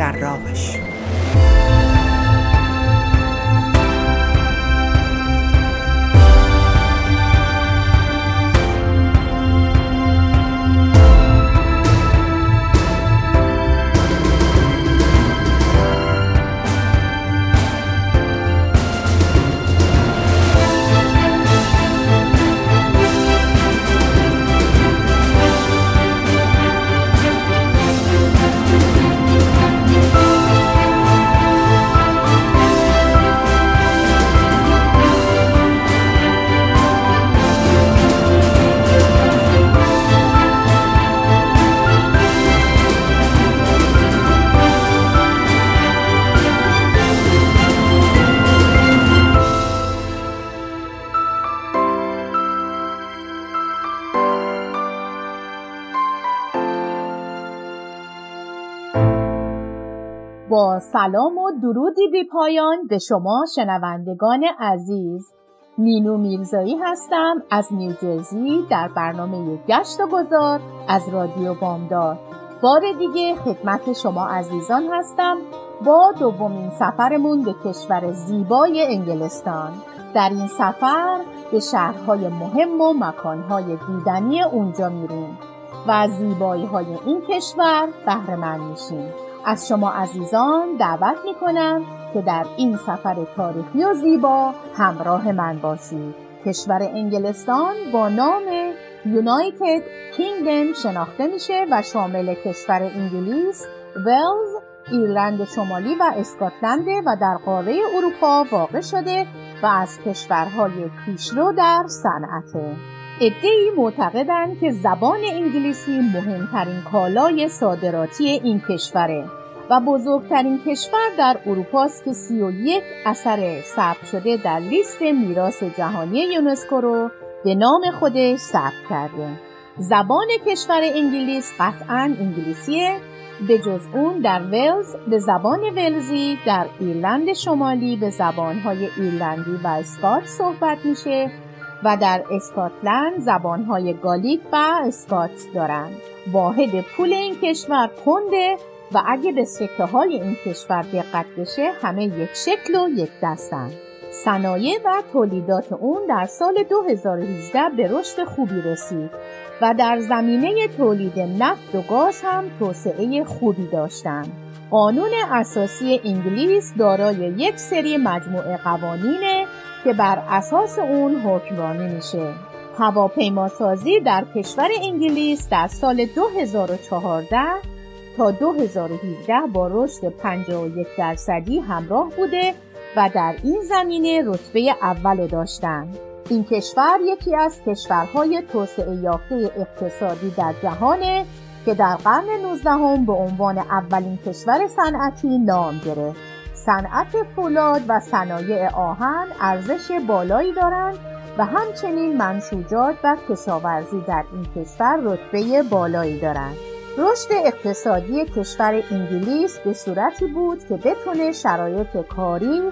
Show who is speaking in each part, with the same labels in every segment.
Speaker 1: در راهش
Speaker 2: سلام و درودی بی پایان به شما شنوندگان عزیز. مینو میرزایی هستم از نیوجرزی در برنامه گشت و گذار از رادیو بامدار بار دیگه خدمت شما عزیزان هستم با دومین سفرمون به کشور زیبای انگلستان. در این سفر به شهرهای مهم و مکانهای دیدنی اونجا میریم و زیبایی های این کشور بهره مند میشیم. از شما عزیزان دعوت می کنم که در این سفر تاریخی و زیبا همراه من باشید کشور انگلستان با نام یونایتد کینگدم شناخته میشه و شامل کشور انگلیس، ولز، ایرلند شمالی و اسکاتلند و در قاره اروپا واقع شده و از کشورهای پیشرو در صنعته. ادهی معتقدند که زبان انگلیسی مهمترین کالای صادراتی این کشوره و بزرگترین کشور در اروپاست که سی و یک اثر ثبت شده در لیست میراث جهانی یونسکو رو به نام خودش ثبت کرده. زبان کشور انگلیس قطعا انگلیسیه به جز اون در ولز به زبان ولزی در ایرلند شمالی به زبانهای ایرلندی و اسکات صحبت میشه و در اسکاتلند زبانهای گالیک و اسکات دارند. واحد پول این کشور پونده و اگه به سکه های این کشور دقت بشه همه یک شکل و یک دستن. صنایع و تولیدات اون در سال 2018 به رشد خوبی رسید و در زمینه تولید نفت و گاز هم توسعه خوبی داشتند. قانون اساسی انگلیس دارای یک سری مجموعه قوانینه که بر اساس اون حکمرانی میشه. هواپیماسازی در کشور انگلیس در سال 2014 تا 2017 با رشد 51 درصدی همراه بوده و در این زمینه رتبه اول داشتند. این کشور یکی از کشورهای توسعه یافته اقتصادی در جهانه که در قرن 19 هم به عنوان اولین کشور صنعتی نام گرفت. صنعت فولاد و صنایع آهن ارزش بالایی دارند و همچنین منسوجات و کشاورزی در این کشور رتبه بالایی دارند. رشد اقتصادی کشور انگلیس به صورتی بود که بتونه شرایط کاری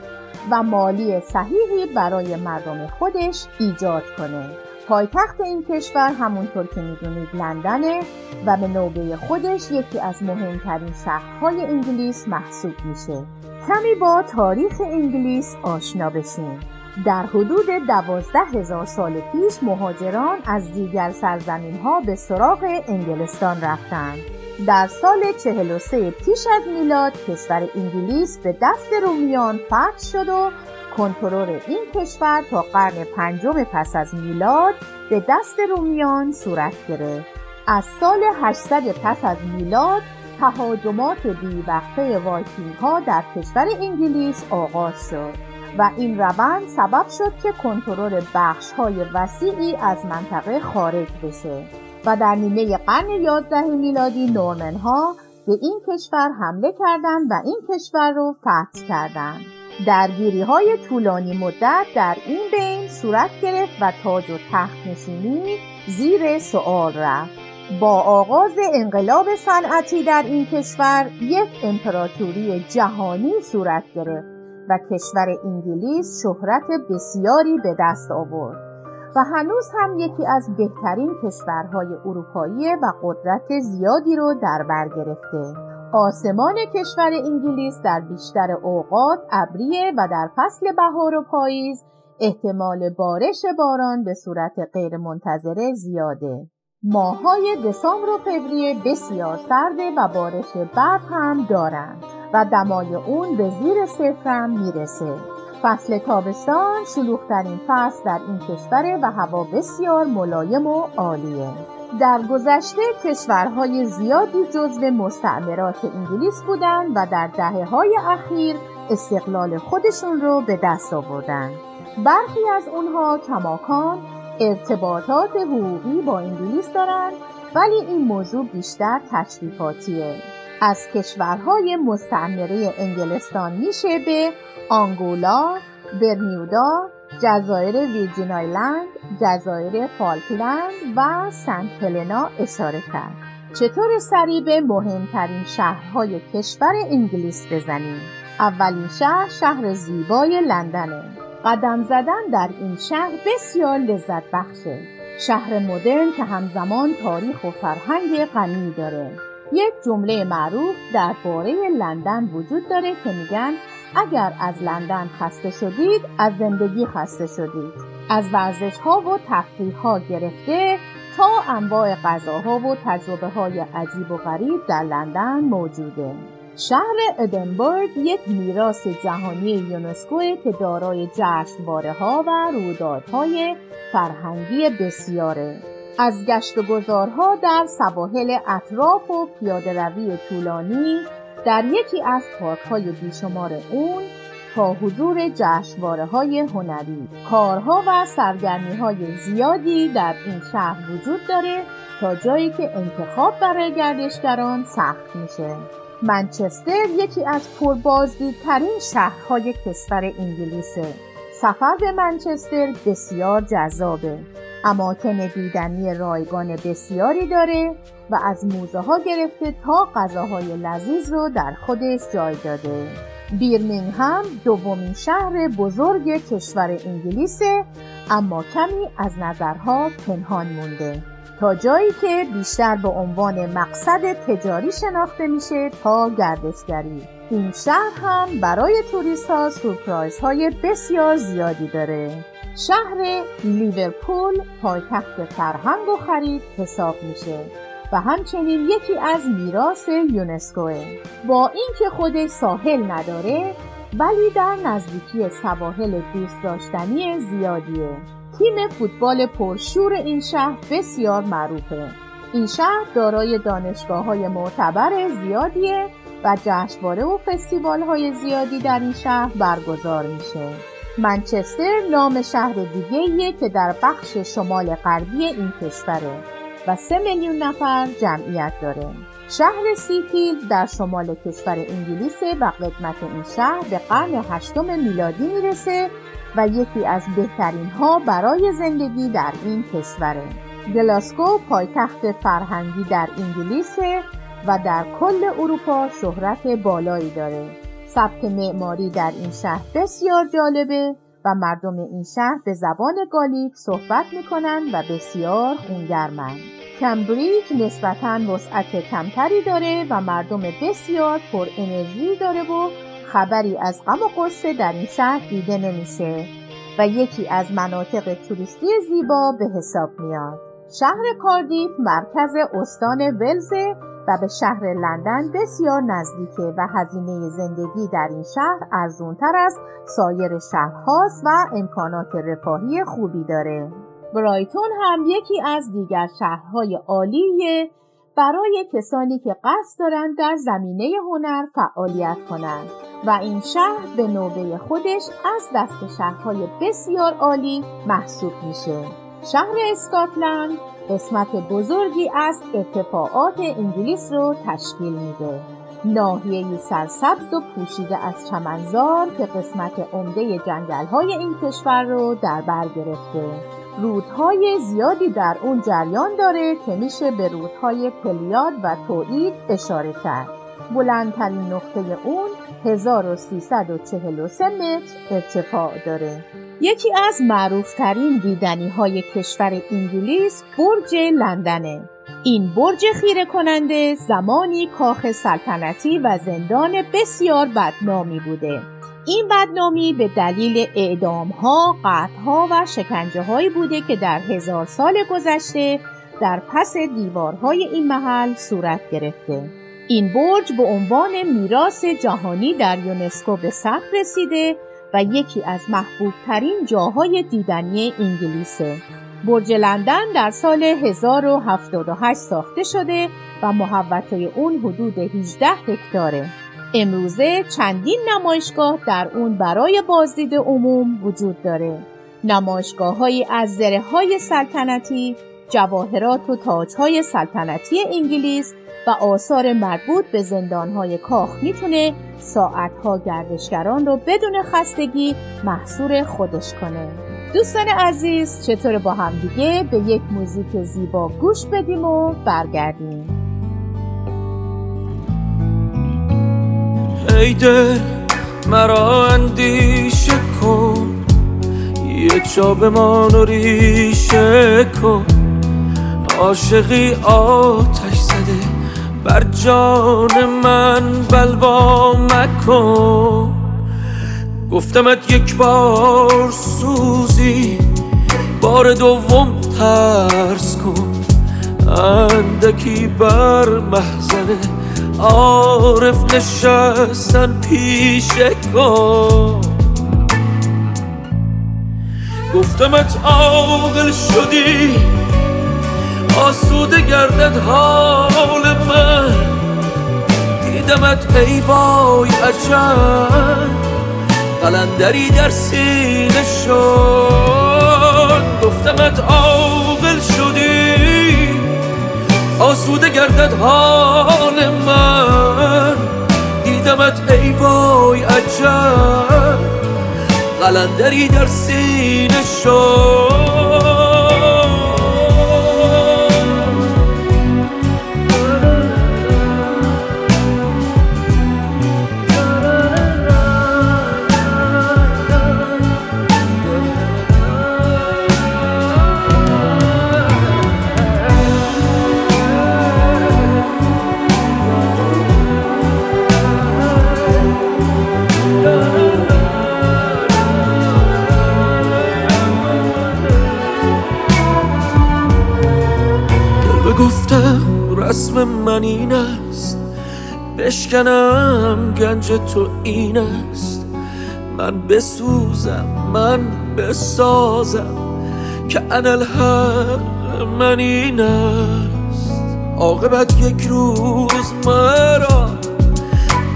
Speaker 2: و مالی صحیحی برای مردم خودش ایجاد کنه. پایتخت این کشور همونطور که می‌دونید لندنه و به نوبه خودش یکی از مهمترین شهرهای انگلیس محسوب میشه. کمی با تاریخ انگلیس آشنا بشیم. در حدود دوازده هزار سال پیش مهاجران از دیگر سرزمین ها به سراغ انگلستان رفتند. در سال 43 پیش از میلاد کشور انگلیس به دست رومیان فتح شد و کنترل این کشور تا قرن پنجم پس از میلاد به دست رومیان صورت گرفت. از سال 800 پس از میلاد تهاجمات بیوقفه وایکینگ ها در کشور انگلیس آغاز شد. و این روند سبب شد که کنترل بخش های وسیعی از منطقه خارج بشه و در نیمه قرن 11 میلادی نورمن ها به این کشور حمله کردند و این کشور رو فتح کردند. درگیری های طولانی مدت در این بین صورت گرفت و تاج و تخت نشینی زیر سؤال رفت. با آغاز انقلاب صنعتی در این کشور یک امپراتوری جهانی صورت گرفت و کشور انگلیس شهرت بسیاری به دست آورد و هنوز هم یکی از بهترین کشورهای اروپایی و قدرت زیادی رو در بر گرفته. آسمان کشور انگلیس در بیشتر اوقات ابریه و در فصل بهار و پاییز احتمال بارش باران به صورت غیرمنتظره زیاده. ماهای دسامبر و فوریه بسیار سرده و بارش برف هم دارند و دمای اون به زیر صفر هم می‌رسه. فصل تابستان شلوغترین فصل در این کشوره و هوا بسیار ملایم و عالیه. در گذشته کشورهای زیادی جزو مستعمرات انگلیس بودند و در دهه های اخیر استقلال خودشون رو به دست آوردن. برخی از اونها کماکان ارتباطات حقوقی با انگلیس دارند ولی این موضوع بیشتر تشریفاتیه. از کشورهای مستعمره انگلستان میشه به آنگولا، برمیودا، جزایر ویرجین آیلند، جزایر فالکلند و سنت هلنا اشاره کرد. چطور سریع به مهمترین شهرهای کشور انگلیس بزنیم؟ اولین شهر شهر زیبای لندنه. قدم زدن در این شهر بسیار لذت بخشه. شهر مدرن که همزمان تاریخ و فرهنگ غنی داره. یک جمله معروف درباره لندن وجود داره که میگن اگر از لندن خسته شدید از زندگی خسته شدید. از ورزش ها و تفریح ها گرفته تا انواع غذاها و تجربه های عجیب و غریب در لندن موجوده. شهر ادنبورگ یک میراث جهانی یونسکو که دارای جشنواره ها و رویدادهای فرهنگی بسیاره. از گشت و گذارها در سواحل اطراف و پیاده روی طولانی در یکی از پارک های بیشمار اون تا حضور جشنواره های هنری. کارها و سرگرمی های زیادی در این شهر وجود داره تا جایی که انتخاب برای گردشگران سخت میشه. منچستر یکی از پربازدیدترین شهرهای کشور انگلیسه. سفر به منچستر بسیار جذابه. اماکن دیدنی رایگان بسیاری داره و از موزه ها گرفته تا غذاهای لذیذ رو در خودش جای داده. هم دومین شهر بزرگ کشور انگلیسه اما کمی از نظرها پنهان مونده. تا جایی که بیشتر به عنوان مقصد تجاری شناخته میشه تا گردشگری. این شهر هم برای توریست ها های بسیار زیادی داره. شهر لیورپول پایتخت فرهنگ و خرید حساب میشه و همچنین یکی از میراث یونسکوه. با اینکه خودش ساحل نداره ولی در نزدیکی سواحل دوست داشتنی زیادیه. تیم فوتبال پرشور این شهر بسیار معروفه. این شهر دارای دانشگاه های معتبر زیادیه و جشنواره و فستیوال های زیادی در این شهر برگزار میشه. منچستر نام شهر دیگه که در بخش شمال غربی این کشوره و سه میلیون نفر جمعیت داره. شهر شفیلد در شمال کشور انگلیس و قدمت این شهر به قرن هشتم میلادی می‌رسه و یکی از بهترین ها برای زندگی در این کشوره. گلاسکو پایتخت فرهنگی در انگلیس و در کل اروپا شهرت بالایی داره. سبک معماری در این شهر بسیار جالبه و مردم این شهر به زبان گالیک صحبت می‌کنن و بسیار خونگرمند. کمبریج نسبتا وسعت کمتری داره و مردم بسیار پر انرژی داره و خبری از غم و قصه در این شهر دیده نمیشه و یکی از مناطق توریستی زیبا به حساب میاد. شهر کاردیف مرکز استان ولزه و به شهر لندن بسیار نزدیکه و هزینه زندگی در این شهر ارزونتر از سایر شهرهاست و امکانات رفاهی خوبی داره. برایتون هم یکی از دیگر شهرهای عالیه برای کسانی که قصد دارند در زمینه هنر فعالیت کنند و این شهر به نوبه خودش از دست شهرهای بسیار عالی محسوب میشه. شهر اسکاتلند قسمت بزرگی از ارتفاعات انگلیس رو تشکیل میده. ناحیه سرسبز و پوشیده از چمنزار که قسمت عمده جنگل های این کشور رو در بر گرفته. رودهای زیادی در اون جریان داره که میشه به رودهای پلیاد و توئید اشاره کرد. بلندترین نقطه اون 1343 متر ارتفاع داره. یکی از معروفترین دیدنی های کشور انگلیس برج لندنه این برج خیره کننده زمانی کاخ سلطنتی و زندان بسیار بدنامی بوده این بدنامی به دلیل اعدام ها، ها و شکنجه هایی بوده که در هزار سال گذشته در پس دیوارهای این محل صورت گرفته. این برج به عنوان میراث جهانی در یونسکو به ثبت رسیده و یکی از محبوب ترین جاهای دیدنی انگلیسه. برج لندن در سال 1078 ساخته شده و محوطه اون حدود 18 هکتاره. امروزه چندین نمایشگاه در اون برای بازدید عموم وجود داره. نمایشگاه های از زره های سلطنتی، جواهرات و تاج های سلطنتی انگلیس و آثار مربوط به زندان های کاخ می‌تونه ساعتها گردشگران رو بدون خستگی محصور خودش کنه. دوستان عزیز چطور با هم دیگه به یک موزیک زیبا گوش بدیم و برگردیم؟
Speaker 3: ای دل مرا اندیشه کن. یه جا بمان و ریشه کن. عاشقی آتش زده. بر جان من بلوا مکن. گفتمت یک بار سوزی بار دوم ترس کن. اندکی بر محزنه عارف نشستن پیش کن. گفتمت عاقل شدی آسوده گردد حال من. دیدمت ای وای عجب قلندری در سینه شد. گفتمت عاقل شدی. آسوده گردد حال من. دیدمت ای وای عجب قلندری در سینه شد. رسم من این است. بشکنم گنج تو این است. من بسوزم من بسازم که الحق من این است. عاقبت یک روز مرا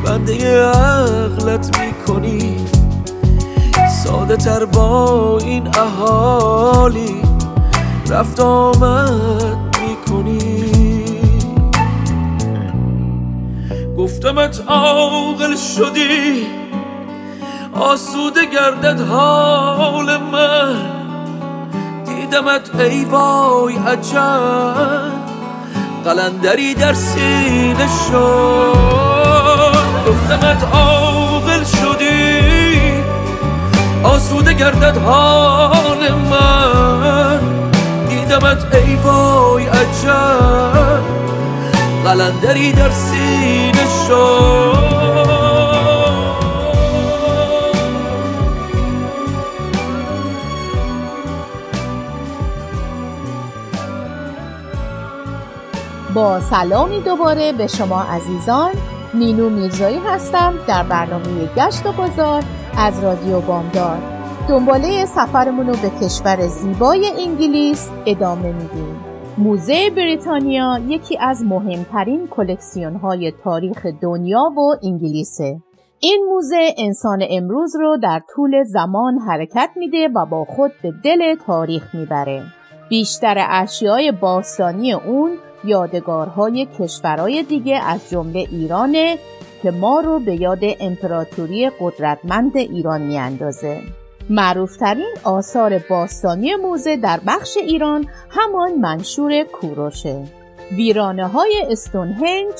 Speaker 3: بنده عقلت می‌کنی. ساده تر با این اهالی رفت آمد می‌کنی. گفتمت عاقل شدی. آسوده گردد حال من. دیدمت ای وای عجب. قلندری در سینه شد. گفتمت عاقل شدی. آسوده گردد حال من. دیدمت ای وای عجب. قلندری در سینه شد
Speaker 2: با سلامی دوباره به شما عزیزان مینو میرزایی هستم در برنامه گشت و گذار از رادیو بامدار دنباله سفرمون رو به کشور زیبای انگلیس ادامه میدیم. موزه بریتانیا یکی از مهمترین کلکسیون های تاریخ دنیا و انگلیسه. این موزه انسان امروز رو در طول زمان حرکت میده و با خود به دل تاریخ می‌بره. بیشتر اشیای باستانی اون یادگارهای کشورهای دیگه از جمله ایرانه که ما رو به یاد امپراتوری قدرتمند ایران میاندازه. معروفترین آثار باستانی موزه در بخش ایران همان منشور کوروشه. ویرانه های استونهنج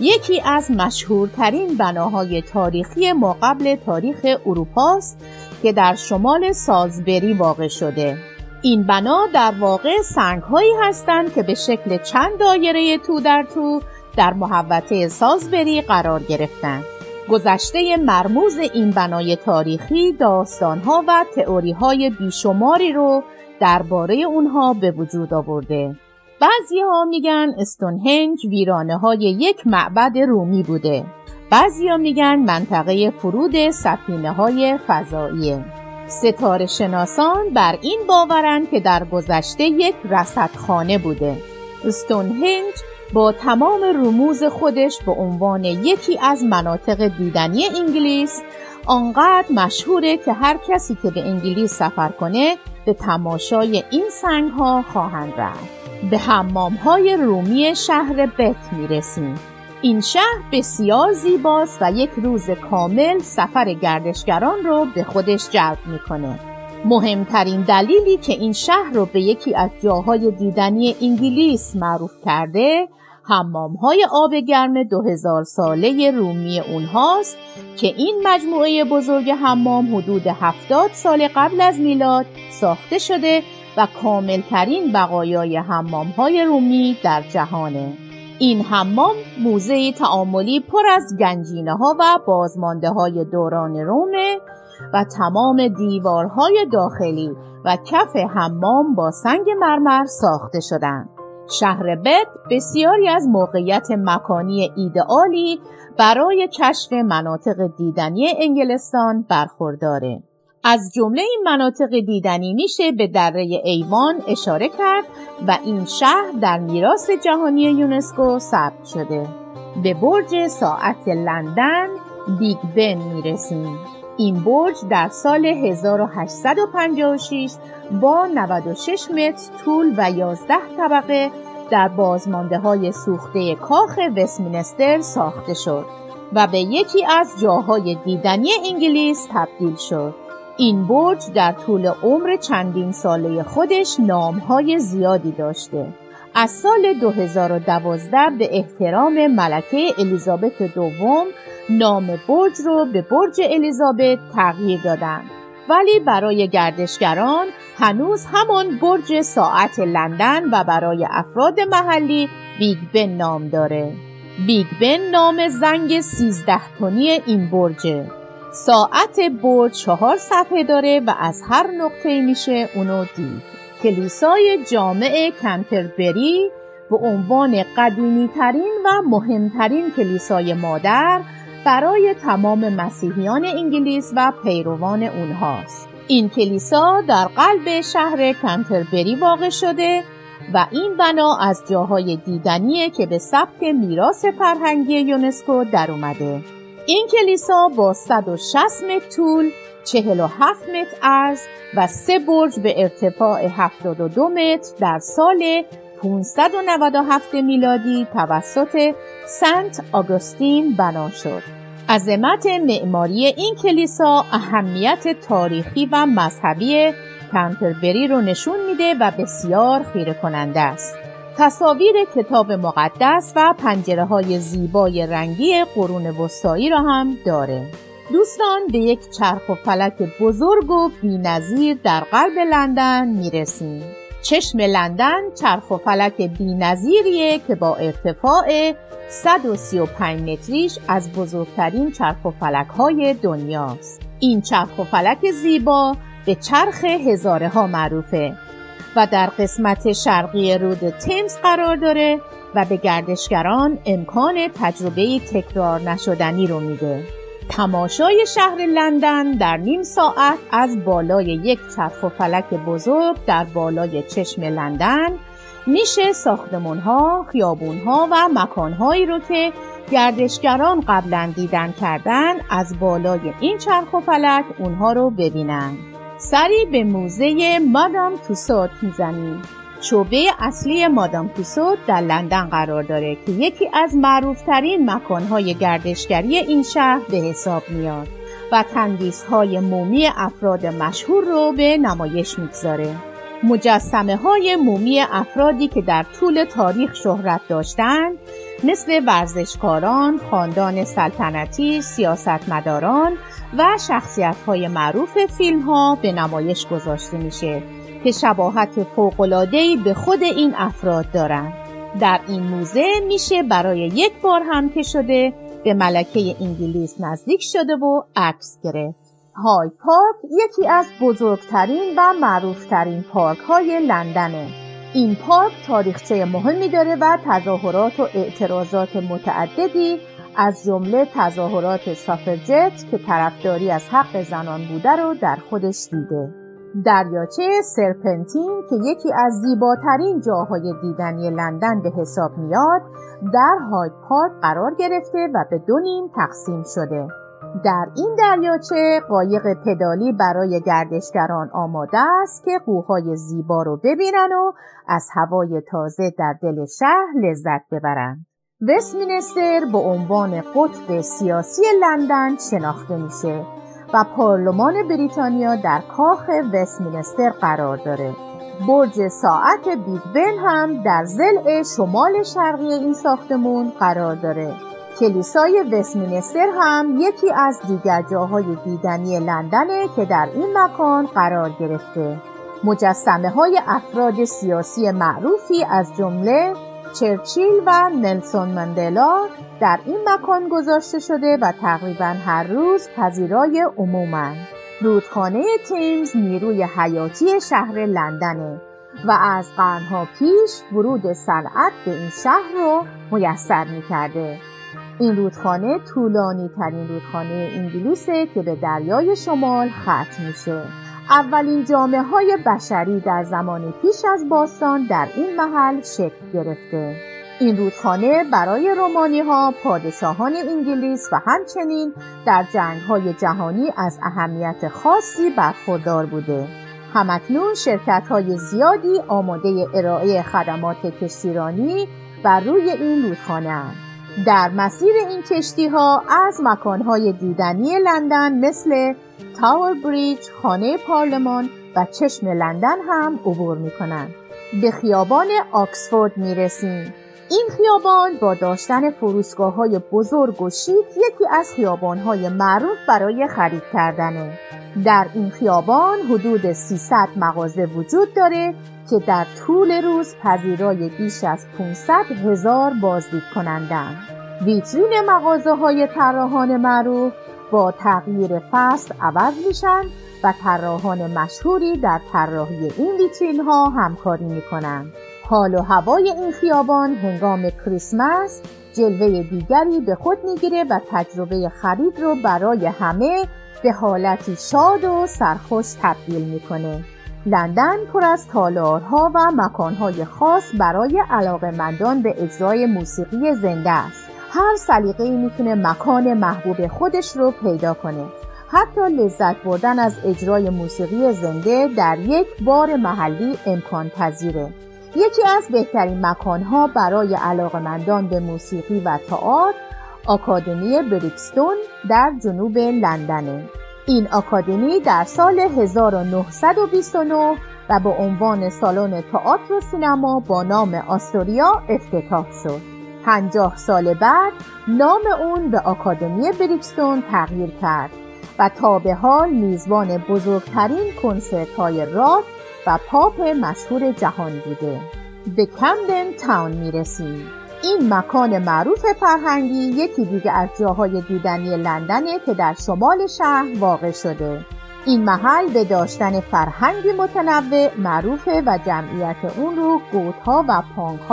Speaker 2: یکی از مشهورترین بناهای تاریخی ما قبل تاریخ اروپاست که در شمال سازبری واقع شده. این بنا در واقع سنگ هایی هستند که به شکل چند دایره تو در تو در محوطه سازبری قرار گرفتند. گذشته مرموز این بنای تاریخی داستانها و تئوری های بیشماری رو درباره اونها به وجود آورده. بعضی ها میگن استونهنج ویرانه های یک معبد رومی بوده. بعضی ها میگن منطقه فرود سفینه های فضاییه. ستاره شناسان بر این باورند که در گذشته یک رصدخانه بوده. استونهنج با تمام رموز خودش به عنوان یکی از مناطق دیدنی انگلیس آنقدر مشهوره که هر کسی که به انگلیس سفر کنه به تماشای این سنگ ها خواهند رفت. به حمام های رومی شهر بت می‌رسیم. این شهر بسیار زیباست و یک روز کامل سفر گردشگران رو به خودش جلب می‌کنه. مهمترین دلیلی که این شهر رو به یکی از جاهای دیدنی انگلیس معروف کرده حمام های آب گرم 2000 ساله رومی اونهاست که این مجموعه بزرگ حمام حدود 70 سال قبل از میلاد ساخته شده و کاملترین بقایای حمام های رومی در جهانه. این حمام موزه تعاملی پر از گنجینه ها و بازمانده های دوران رومه و تمام دیوارهای داخلی و کف حمام با سنگ مرمر ساخته شدند. شهر بت بسیاری از موقعیت مکانی ایدئالی برای کشف مناطق دیدنی انگلستان برخورداره. از جمله این مناطق دیدنی میشه به دره ایوان اشاره کرد و این شهر در میراث جهانی یونسکو ثبت شده. به برج ساعت لندن بیگ بن می‌رسیم. این برج در سال 1856 با 96 متر طول و 11 طبقه در بازمانده های سوخته کاخ وستمینستر ساخته شد و به یکی از جاهای دیدنی انگلیس تبدیل شد. این برج در طول عمر چندین ساله خودش نامهای زیادی داشته. از سال 2012 به احترام ملکه الیزابت دوم نام برج رو به برج الیزابت تغییر دادند ولی برای گردشگران هنوز همان برج ساعت لندن و برای افراد محلی بیگ بن نام داره. بیگ بن نام زنگ 13 تنی این برجه. ساعت برج چهار صفحه داره و از هر نقطه میشه اونو دید. کلیسای جامع کنتربری به عنوان قدیمی ترین و مهمترین کلیسای مادر برای تمام مسیحیان انگلیس و پیروان اونهاست. این کلیسا در قلب شهر کنتربری واقع شده و این بنا از جاهای دیدنیه که به ثبت میراث فرهنگی یونسکو در اومده. این کلیسا با 160 متر طول 47 متر عرض و سه برج به ارتفاع 72 متر در سال 597 میلادی توسط سنت آگوستین بنا شد. عظمت معماری این کلیسا اهمیت تاریخی و مذهبی کنتربری رو نشون میده و بسیار خیره کننده است. تصاویر کتاب مقدس و پنجره های زیبای رنگی قرون وسطایی را هم داره. دوستان به یک چرخ و فلک بزرگ و بینظیر در قلب لندن می‌رسیم. چشم لندن چرخ و فلک بینظیریه که با ارتفاع 135 متریش از بزرگترین چرخ و فلک های دنیاست. این چرخ و فلک زیبا به چرخ هزاره ها معروفه و در قسمت شرقی رود تمز قرار داره و به گردشگران امکان تجربه تکرار نشدنی رو میده. تماشای شهر لندن در نیم ساعت از بالای یک چرخ و فلک بزرگ در بالای چشم لندن میشه ساختمون ها، و مکان هایی رو که گردشگران قبلا دیدن کردن از بالای این چرخ و فلک اونها رو ببینن. سری به موزه مادام توسات می‌زنیم. شعبه اصلی مادام توسود در لندن قرار داره که یکی از معروفترین مکانهای گردشگری این شهر به حساب میاد و تندیس های مومی افراد مشهور رو به نمایش می‌گذاره. مجسمه های مومی افرادی که در طول تاریخ شهرت داشتند مثل ورزشکاران، خاندان سلطنتی، سیاستمداران و شخصیت های معروف فیلم ها به نمایش گذاشته میشه که شباهت فوقلادهی به خود این افراد دارند. در این موزه میشه برای یک بار هم که شده به ملکه انگلیس نزدیک شده و عکس گرفت. های پارک یکی از بزرگترین و معروفترین پارک های لندنه. این پارک تاریخچه مهمی داره و تظاهرات و اعتراضات متعددی از جمله تظاهرات سافرجت که طرفداری از حق زنان بوده رو در خودش دیده. دریاچه سرپنتین که یکی از زیباترین جاهای دیدنی لندن به حساب میاد در هاید پارک قرار گرفته و به دو نیم تقسیم شده. در این دریاچه قایق پدالی برای گردشگران آماده است که قوهای زیبا رو ببینن و از هوای تازه در دل شهر لذت ببرند. وستمینستر به عنوان قطب سیاسی لندن شناخته میشه و پارلمان بریتانیا در کاخ وستمینستر قرار داره. برج ساعت بیگ بن هم در زل شمال شرقی این ساختمون قرار داره. کلیسای وستمینستر هم یکی از دیگر جاهای دیدنی لندنه که در این مکان قرار گرفته. مجسمه های افراد سیاسی معروفی از جمله چرچیل و نلسون مندلا در این مکان گذاشته شده و تقریبا هر روز پذیرای عمومن. رودخانه تیمز نیروی حیاتی شهر لندنه و از قرنها پیش ورود صنعت به این شهر رو میسر می‌کرده. این رودخانه طولانی ترین رودخانه انگلیسه که به دریای شمال ختم میشه. اولین جامعه های بشری در زمان پیش از باستان در این محل شکل گرفته. این رودخانه برای رومانی ها پادشاهان انگلیس و همچنین در جنگ های جهانی از اهمیت خاصی برخوردار بوده. همکنون شرکت های زیادی آماده ارائه خدمات کشتیرانی بر روی این رودخانه هستند. در مسیر این کشتی ها از مکان های دیدنی لندن مثل تاور بریج، خانه پارلمان و چشم لندن هم عبور می کنند. به خیابان آکسفورد می رسیم. این خیابان با داشتن فروشگاه های بزرگ و شیک یکی از خیابان های معروف برای خرید کردنه. در این خیابان حدود 300 مغازه وجود داره که در طول روز پذیرای بیش از 500 هزار بازدید کنندن. ویترین مغازه های طراحان معروف با تغییر فصل عوض میشن و طراحان مشهوری در طراحی این ویترین ها همکاری می‌کنند. حال و هوای این خیابان هنگام کریسمس جلوه دیگری به خود می‌گیره و تجربه خرید رو برای همه به حالتی شاد و سرخوش تبدیل می‌کنه. لندن پر از تالارها و مکانهای خاص برای علاقمندان به اجرای موسیقی زنده است. هر سلیقه می‌تونه مکان محبوب خودش رو پیدا کنه. حتی لذت بردن از اجرای موسیقی زنده در یک بار محلی امکان پذیره. یکی از بهترین مکانها برای علاقمندان به موسیقی و تئاتر آکادمی بریکستون در جنوب لندنه. این آکادمی در سال 1929 و به عنوان سالن تئاتر و سینما با نام آستوریا افتتاح شد. پنجاه سال بعد نام اون به آکادمی بریکستون تغییر کرد و تا به حال میزبان بزرگترین کنسرت های راک و پاپ مشهور جهان بوده. به کمدن تاون می‌رسیم. این مکان معروف فرهنگی یکی دیگه از جاهای دیدنی لندنه که در شمال شهر واقع شده. این محل به داشتن فرهنگی متنوع معروفه و جمعیت اون رو گوتها و پانک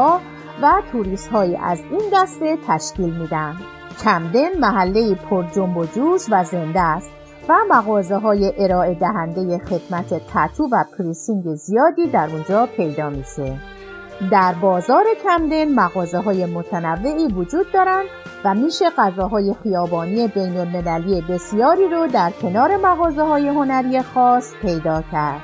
Speaker 2: و توریست های از این دسته تشکیل میدن. کمدن محله پر جنب و جوش و زنده است و مغازه های ارائه دهنده خدمت تتو و پریسینگ زیادی در اونجا پیدا میشه. در بازار کمدن مغازه های متنوعی وجود دارند و میشه غذاهای خیابانی بین المللی بسیاری رو در کنار مغازه های هنری خاص پیدا کرد.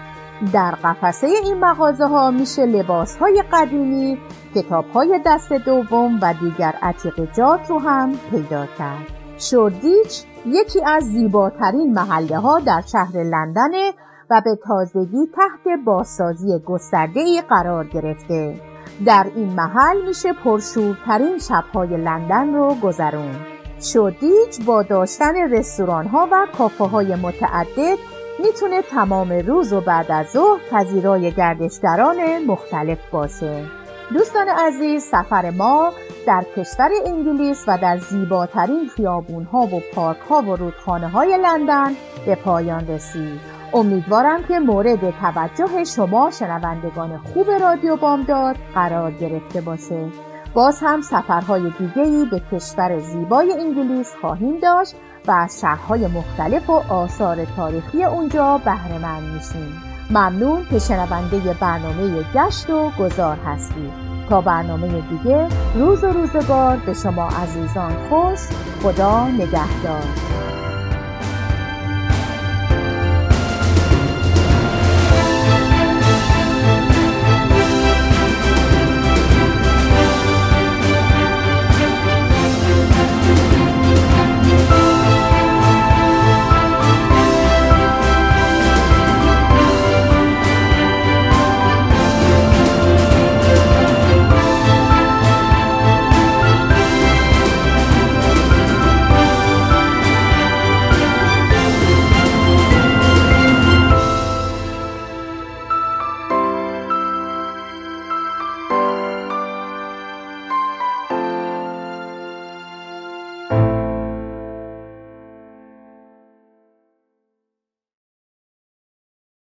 Speaker 2: در قفسه این مغازه ها میشه لباس های قدیمی کتاب های دست دوم و دیگر عتیقجات رو هم پیدا کرد شوردیچ یکی از زیباترین محله ها در شهر لندنه و به تازگی تحت بازسازی گسترده قرار گرفته. در این محل میشه پرشورترین شبهای لندن رو گذرون. شودیچ با داشتن رستوران ها و کافه های متعدد می‌تونه تمام روز و بعد از ظهر پذیرای گردشگران مختلف باشه. دوستان عزیز سفر ما در کشور انگلیس و در زیباترین خیابون ها و پارک ها و رودخانه های لندن به پایان رسید. امیدوارم که مورد توجه شما شنوندگان خوب رادیو بامداد قرار گرفته باشه. باز هم سفرهای دیگهی به کشور زیبای انگلیس خواهیم داشت و از شهرهای مختلف و آثار تاریخی اونجا بهره مند میشیم. ممنون که شنونده برنامه گشت و گذار هستید. تا برنامه دیگه روز و روزگار به شما عزیزان خوش. خدا نگهدار.